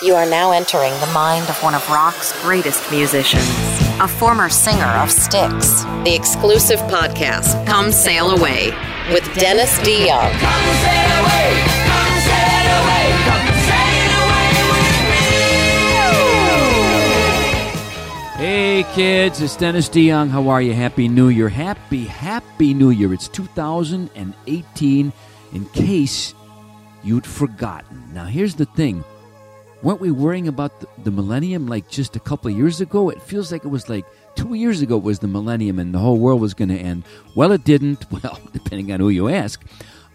You are now entering the mind of one of rock's greatest musicians, a former singer of Styx. The exclusive podcast, Come Sail Away, with Dennis DeYoung. Come sail away, come sail away, come sail away with me. Hey kids, it's Dennis DeYoung. How are you? Happy New Year. Happy, happy New Year. It's 2018 in case you'd forgotten. Now, here's the thing. Weren't we worrying about the, the millennium like just a couple of years ago? It feels like it was like two years ago was the millennium and the whole world was going to end. Well, it didn't. Well, depending on who you ask.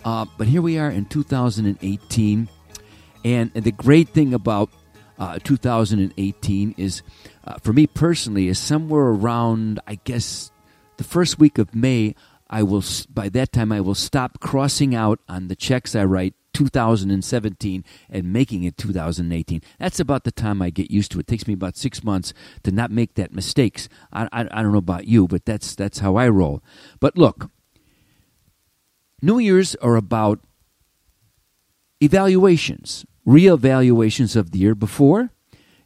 Uh, but here we are in 2018. And the great thing about uh, 2018 is, uh, for me personally, is somewhere around, I guess, the first week of May. I will, by that time, I will stop crossing out on the checks I write 2017 and making it 2018. That's about the time I get used to it. It takes me about six months to not make that mistakes. I, I, I don't know about you, but that's that's how I roll. But look, New Year's are about evaluations, reevaluations of the year before,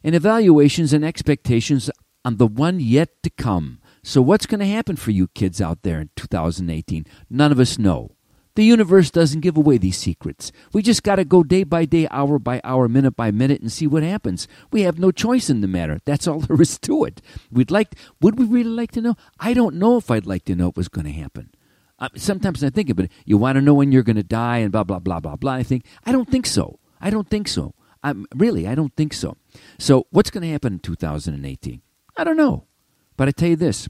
and evaluations and expectations on the one yet to come. So, what's going to happen for you kids out there in 2018? None of us know. The universe doesn't give away these secrets. We just got to go day by day, hour by hour, minute by minute, and see what happens. We have no choice in the matter. That's all there is to it. We'd like, would we really like to know? I don't know if I'd like to know what was going to happen. Uh, sometimes I think of it. You want to know when you're going to die, and blah blah blah blah blah. I think I don't think so. I don't think so. I'm, really, I don't think so. So, what's going to happen in 2018? I don't know. But I tell you this: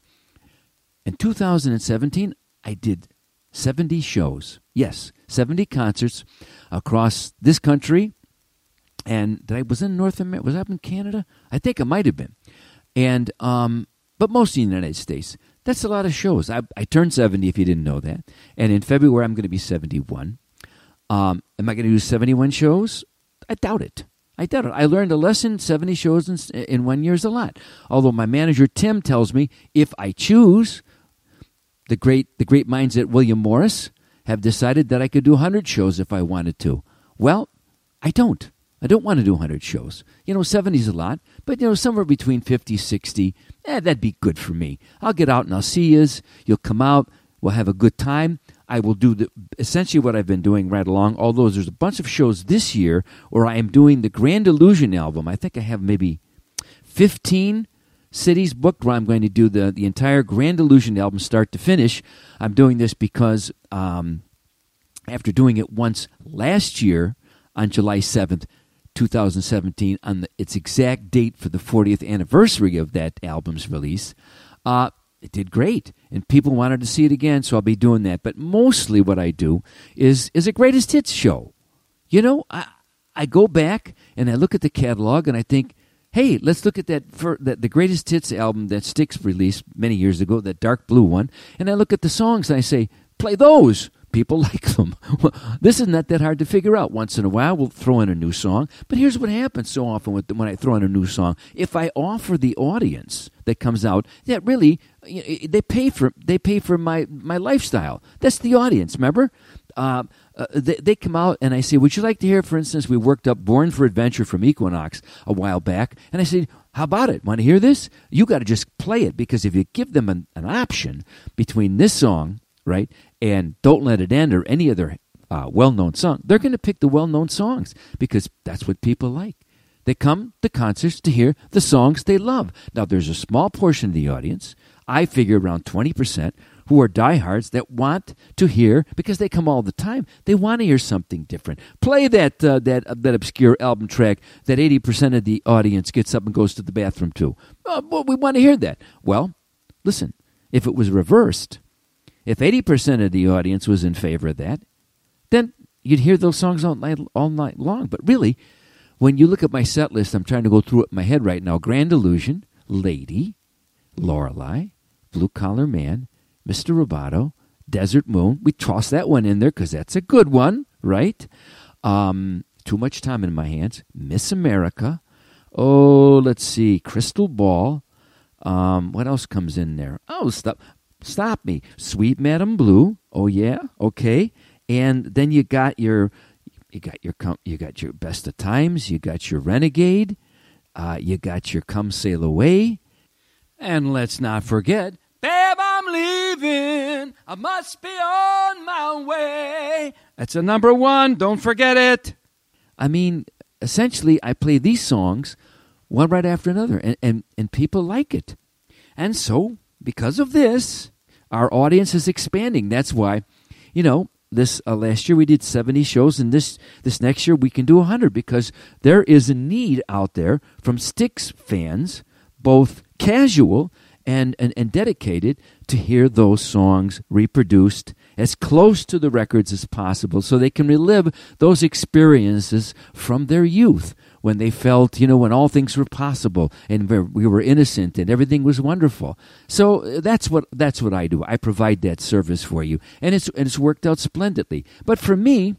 in 2017, I did 70 shows. Yes, 70 concerts across this country. And I was in North America. Was I up in Canada? I think I might have been. And um, but mostly in the United States. That's a lot of shows. I, I turned 70 if you didn't know that. And in February, I'm going to be 71. Um, am I going to do 71 shows? I doubt it. I doubt it. I learned a lesson. 70 shows in, in one year is a lot. Although my manager, Tim, tells me if I choose, the great, the great minds at William Morris have decided that I could do 100 shows if I wanted to. Well, I don't. I don't want to do 100 shows. You know, 70 is a lot, but, you know, somewhere between 50, 60, eh, that'd be good for me. I'll get out and I'll see yous. You'll come out. We'll have a good time. I will do the, essentially what I've been doing right along, although there's a bunch of shows this year where I am doing the Grand Illusion album. I think I have maybe 15 cities booked where I'm going to do the, the entire Grand Illusion album start to finish. I'm doing this because um, after doing it once last year on July 7th, 2017 on the, its exact date for the 40th anniversary of that album's release. Uh, it did great, and people wanted to see it again, so I'll be doing that. But mostly, what I do is is a greatest hits show. You know, I I go back and I look at the catalog and I think, hey, let's look at that for that the greatest hits album that Styx released many years ago, that dark blue one, and I look at the songs and I say, play those people like them. this is not that hard to figure out. Once in a while, we'll throw in a new song. But here's what happens so often with, when I throw in a new song: if I offer the audience that comes out that really they pay for they pay for my my lifestyle. That's the audience. Remember. Uh, uh, they, they, come out and I say, Would you like to hear, for instance, we worked up Born for Adventure from Equinox a while back. And I said, How about it? Want to hear this? You got to just play it because if you give them an, an option between this song, right, and Don't Let It End or any other uh, well known song, they're going to pick the well known songs because that's what people like. They come to concerts to hear the songs they love. Now, there's a small portion of the audience, I figure around 20%, who are diehards that want to hear because they come all the time. They want to hear something different. Play that uh, that uh, that obscure album track that 80% of the audience gets up and goes to the bathroom to. Uh, well, we want to hear that. Well, listen, if it was reversed, if 80% of the audience was in favor of that, then you'd hear those songs all night, all night long. But really, when you look at my set list, I'm trying to go through it in my head right now Grand Illusion, Lady, Lorelei, Blue Collar Man, Mr. Roboto, Desert Moon. We toss that one in there because that's a good one, right? Um, too much time in my hands. Miss America. Oh, let's see. Crystal Ball. Um, what else comes in there? Oh, stop. Stop me. Suite Madame Blue. Oh, yeah. Okay. And then you got your You got your you got your best of times. You got your renegade. Uh, you got your come sail away. And let's not forget, I must be on my way. That's a number one. Don't forget it. I mean, essentially, I play these songs one right after another, and, and, and people like it. And so, because of this, our audience is expanding. That's why, you know, this uh, last year we did 70 shows and this this next year we can do 100 because there is a need out there from Styx fans both casual and, and, and dedicated to hear those songs reproduced as close to the records as possible so they can relive those experiences from their youth when they felt, you know, when all things were possible and we were innocent and everything was wonderful. So uh, that's what that's what I do. I provide that service for you, and it's and it's worked out splendidly. But for me,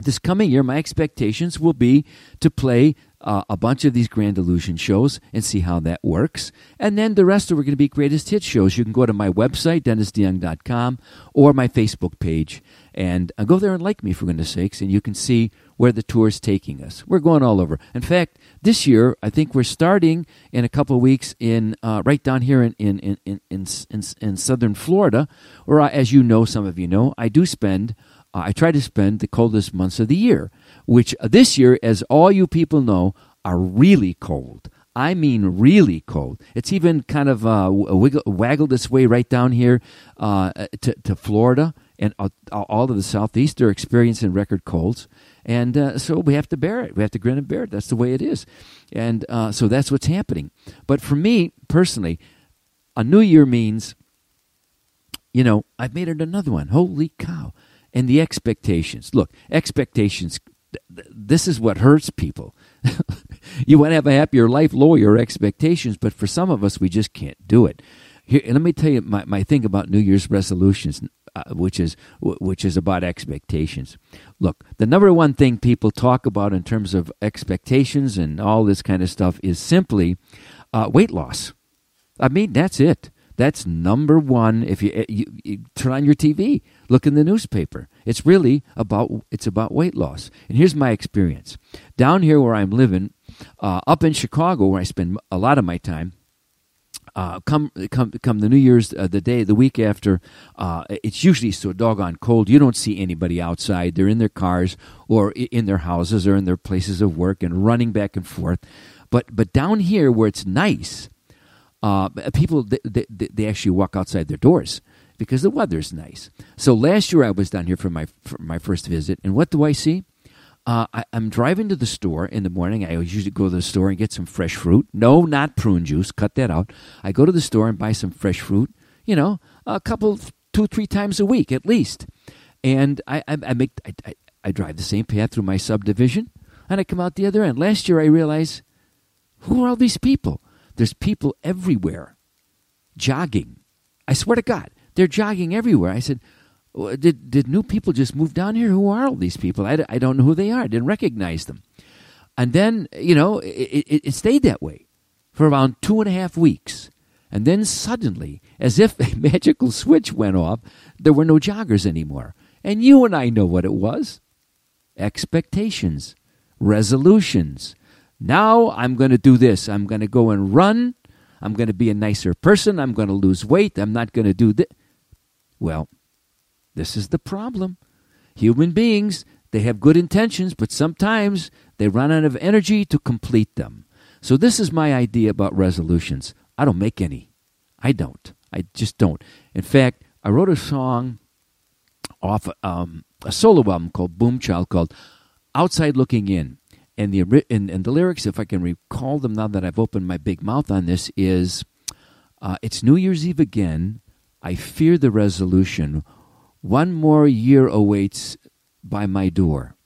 this coming year, my expectations will be to play uh, a bunch of these Grand Illusion shows and see how that works. And then the rest of are going to be greatest hit shows. You can go to my website, dennisdeyoung.com, or my Facebook page, and uh, go there and like me, for goodness sakes, and you can see where the tour is taking us. We're going all over. In fact, this year, I think we're starting in a couple of weeks in uh, right down here in in, in, in, in, in southern Florida, where, I, as you know, some of you know, I do spend, uh, I try to spend the coldest months of the year, which uh, this year, as all you people know, are really cold. I mean, really cold. It's even kind of uh, wiggle, waggled its way right down here uh, to, to Florida and uh, all of the southeast are experiencing record colds. And uh, so we have to bear it. We have to grin and bear it. That's the way it is. And uh, so that's what's happening. But for me personally, a new year means, you know, I've made it another one. Holy cow. And the expectations. Look, expectations, this is what hurts people. you want to have a happier life, lower your expectations. But for some of us, we just can't do it. Here, let me tell you my, my thing about New Year's resolutions uh, which is which is about expectations. Look, the number one thing people talk about in terms of expectations and all this kind of stuff is simply uh, weight loss. I mean, that's it. That's number one. If you, you, you, turn on your TV, look in the newspaper. It's really about it's about weight loss. And here's my experience down here where I'm living, uh, up in Chicago, where I spend a lot of my time uh, come come come the New Year's uh, the day the week after uh, it's usually so doggone cold you don't see anybody outside they're in their cars or in their houses or in their places of work and running back and forth but but down here where it's nice uh, people they, they, they, actually walk outside their doors because the weather's nice so last year I was down here for my for my first visit and what do I see uh, I, am driving to the store in the morning. I usually go to the store and get some fresh fruit. No, not prune juice. Cut that out. I go to the store and buy some fresh fruit. You know, a couple, two, three times a week at least. And I, I, I make, I, I, I drive the same path through my subdivision, and I come out the other end. Last year, I realized, who are all these people? There's people everywhere, jogging. I swear to God, they're jogging everywhere. I said, did did new people just move down here? Who are all these people? I, I don't know who they are. I didn't recognize them. And then you know it, it, it stayed that way for around two and a half weeks. And then suddenly, as if a magical switch went off, there were no joggers anymore. And you and I know what it was expectations, resolutions. Now I'm going to do this. I'm going to go and run. I'm going to be a nicer person. I'm going to lose weight. I'm not going to do this. Well, this is the problem. Human beings, they have good intentions, but sometimes they run out of energy to complete them. So, this is my idea about resolutions. I don't make any. I don't. I just don't. In fact, I wrote a song off um, a solo album called Boom Child called Outside Looking In. And the, and, and the lyrics, if I can recall them now that I've opened my big mouth on this, is uh, It's New Year's Eve again. I fear the resolution one more year awaits by my door.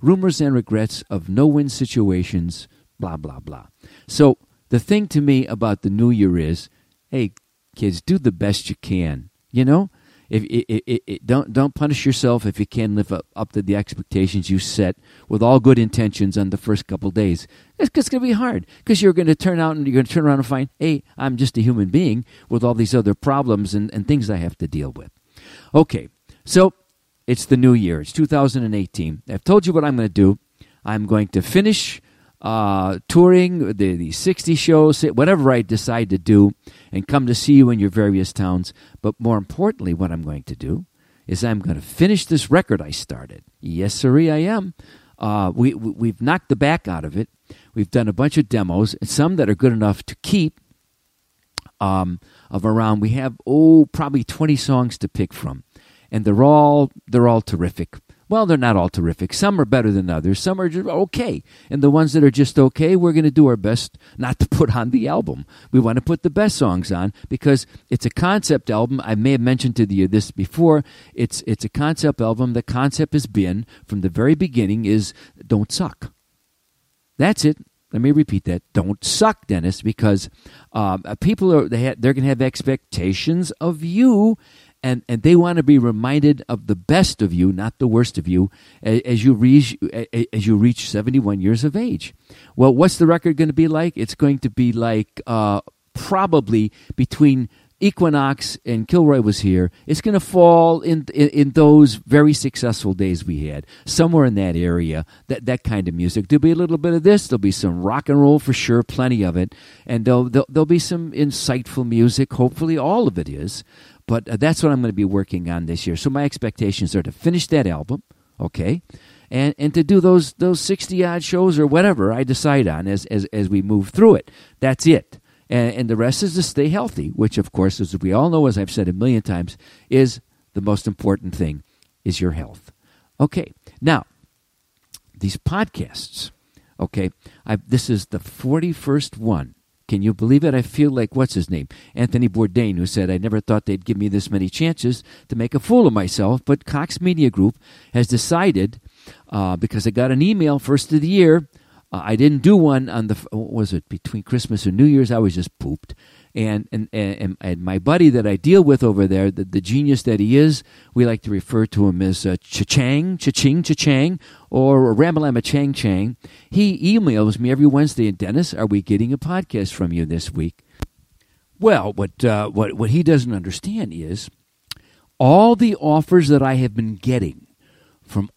Rumors and regrets of no win situations, blah, blah, blah. So, the thing to me about the new year is hey, kids, do the best you can. You know? If, it, it, it, don't don't punish yourself if you can't live up, up to the expectations you set with all good intentions on the first couple days. It's, it's going to be hard because you're going to turn out and you're going to turn around and find, hey, I'm just a human being with all these other problems and, and things I have to deal with. Okay, so it's the new year. It's 2018. I've told you what I'm going to do. I'm going to finish uh, touring the, the 60 shows, whatever I decide to do, and come to see you in your various towns. But more importantly, what I'm going to do is I'm going to finish this record I started. Yes, sirree, I am. Uh, we, we, have knocked the back out of it. We've done a bunch of demos, some that are good enough to keep. Um, of around, we have oh probably 20 songs to pick from, and they're all they're all terrific. Well, they're not all terrific. Some are better than others. Some are just okay. And the ones that are just okay, we're going to do our best not to put on the album. We want to put the best songs on because it's a concept album. I may have mentioned to you this before. It's it's a concept album. The concept has been from the very beginning is don't suck. That's it. Let me repeat that. Don't suck, Dennis, because um, people are they ha- they're going to have expectations of you, and, and they want to be reminded of the best of you, not the worst of you, as you reach as you reach seventy one years of age. Well, what's the record going to be like? It's going to be like uh, probably between Equinox and Kilroy was here, it's going to fall in, in, in those very successful days we had, somewhere in that area. That that kind of music. There'll be a little bit of this. There'll be some rock and roll for sure, plenty of it, and there'll there'll, there'll be some insightful music. Hopefully, all of it is. But uh, that's what I'm going to be working on this year. So my expectations are to finish that album, okay, and and to do those those sixty odd shows or whatever I decide on as as as we move through it. That's it and, and the rest is to stay healthy, which, of course, as we all know, as I've said a million times, is the most important thing is your health. Okay, now these podcasts. Okay, I've, this is the forty-first one. Can you believe it? I feel like what's his name, Anthony Bourdain, who said, "I never thought they'd give me this many chances to make a fool of myself." But Cox Media Group has decided, uh, because I got an email first of the year uh, I didn't do one on the what was it between Christmas and New Year's. I was just pooped, and and and, and my buddy that I deal with over there, the, the genius that he is, we like to refer to him as uh, Cha-Chang, Cha-Ching, Cha-Chang, or Ramalama Chang Chang. He emails me every Wednesday, and Dennis, are we getting a podcast from you this week? Well, what uh, what what he doesn't understand is all the offers that I have been getting from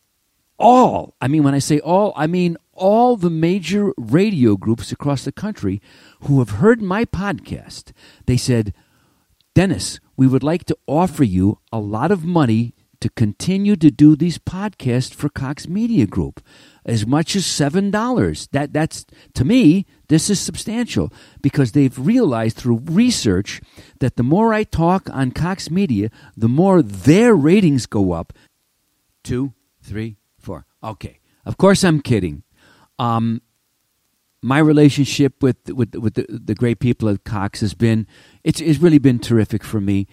all. I mean, when I say all, I mean all the major radio groups across the country who have heard my podcast. They said, Dennis, we would like to offer you a lot of money to continue to do these podcasts for Cox Media Group. As much as seven dollars. That that's to me, this is substantial because they've realized through research that the more I talk on Cox Media, the more their ratings go up. Two, three, four. Okay. Of course I'm kidding. Um, my relationship with with with the, the, great people at Cox has been it's it's really been terrific for me.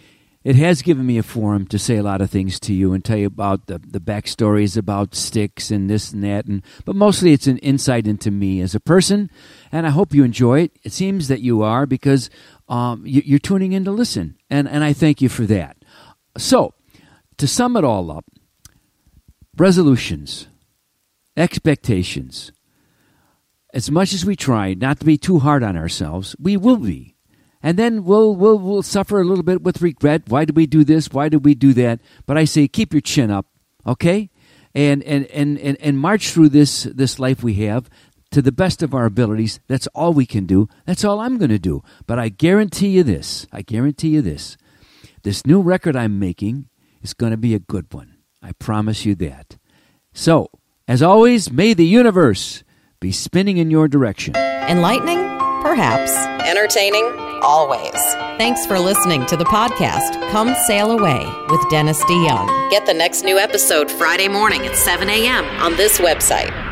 It has given me a forum to say a lot of things to you and tell you about the the backstories about Styx and this and that, and but mostly it's an insight into me as a person, and I hope you enjoy it. It seems that you are because um, you, you're tuning in to listen, and and I thank you for that. So, to sum it all up, resolutions, expectations as much as we try not to be too hard on ourselves, we will be. And then we'll, we'll, we'll suffer a little bit with regret. Why did we do this? Why did we do that? But I say, keep your chin up, okay? And, and, and, and, and march through this, this life we have to the best of our abilities. That's all we can do. That's all I'm going to do. But I guarantee you this I guarantee you this. This new record I'm making is going to be a good one. I promise you that. So, as always, may the universe be spinning in your direction. Enlightening? Perhaps. Entertaining? Always. Thanks for listening to the podcast Come Sail Away with Dennis DeYoung. Get the next new episode Friday morning at 7 a.m. on this website